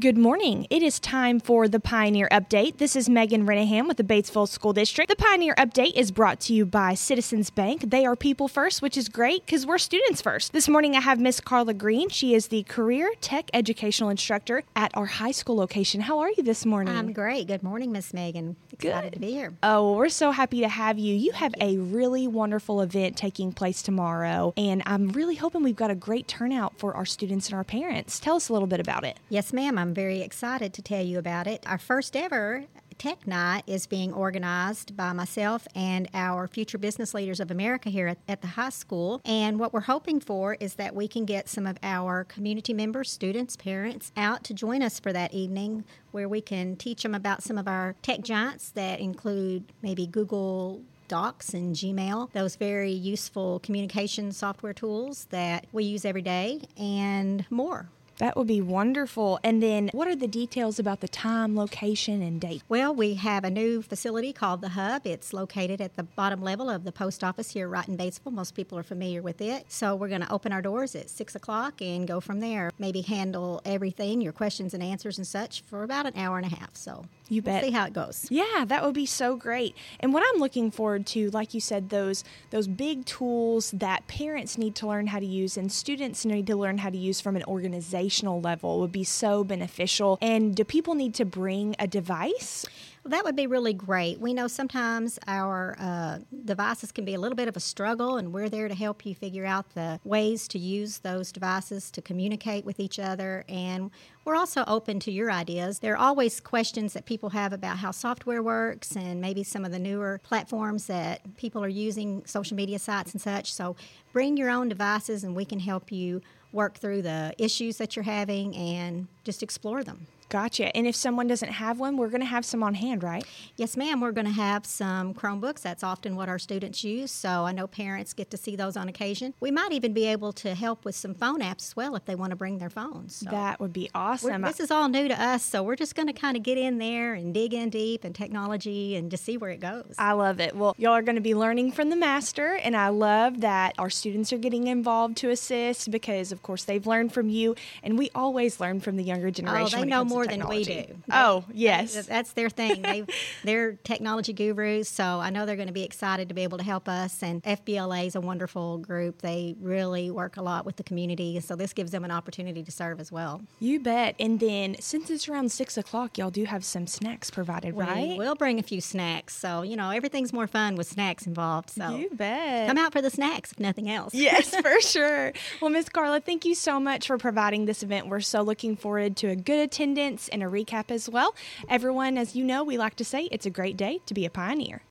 Good morning. It is time for the Pioneer Update. This is Megan Renihan with the Batesville School District. The Pioneer Update is brought to you by Citizens Bank. They are people first, which is great because we're students first. This morning I have Miss Carla Green. She is the Career Tech Educational Instructor at our high school location. How are you this morning? I'm great. Good morning, Miss Megan. Excited Good. to be here. Oh, we're so happy to have you. You have a really wonderful event taking place tomorrow, and I'm really hoping we've got a great turnout for our students and our parents. Tell us a little bit about it. Yes, ma'am. I'm very excited to tell you about it. Our first ever Tech Night is being organized by myself and our future business leaders of America here at, at, the high school. And what we're hoping for is that we can get some of our community members, students, parents out to join us for that evening where we can teach them about some of our tech giants that include maybe Google Docs and Gmail, those very useful communication software tools that we use every day, and more. That would be wonderful. And then, what are the details about the time, location, and date? Well, we have a new facility called the Hub. It's located at the bottom level of the post office here right in Batesville. Most people are familiar with it. So, we're going to open our doors at 6 o'clock and go from there. Maybe handle everything, your questions and answers and such, for about an hour and a half. So, you bet. We'll see how it goes. Yeah, that would be so great. And what I'm looking forward to, like you said, those those big tools that parents need to learn how to use and students need to learn how to use from an organization level would be so beneficial. And do people need to bring a device? Well, that would be really great. We know sometimes our uh, devices can be a little bit of a struggle, and we're there to help you figure out the ways to use those devices to communicate with each other. And we're also open to your ideas. There are always questions that people have about how software works and maybe some of the newer platforms that people are using, social media sites and such. So bring your own devices, and we can help you work through the issues that you're having and just explore them. Gotcha. And if someone doesn't have one, we're going to have some on hand, right? Yes, ma'am. We're going to have some Chromebooks. That's often what our students use. So I know parents get to see those on occasion. We might even be able to help with some phone apps as well if they want to bring their phones. So that would be awesome. This is all new to us. So we're just going to kind of get in there and dig in deep and technology and just see where it goes. I love it. Well, y'all are going to be learning from the master. And I love that our students are getting involved to assist because, of course, they've learned from you. And we always learn from the younger oh, generation. Oh, they know more than we do. oh, yes. That's their thing. They, they're technology gurus, so I know they're going to be excited to be able to help us. And FBLA is a wonderful group. They really work a lot with the community, so this gives them an opportunity to serve as well. You bet. And then since it's around 6 o'clock, y'all do have some snacks provided, we right? We'll bring a few snacks. So, you know, everything's more fun with snacks involved. So you bet. Come out for the snacks, if nothing else. yes, for sure. Well, Miss Carla, thank you so much for providing this event. We're so looking forward to a good attendance and a recap as well. Everyone, as you know, we like to say it's a great day to be a pioneer.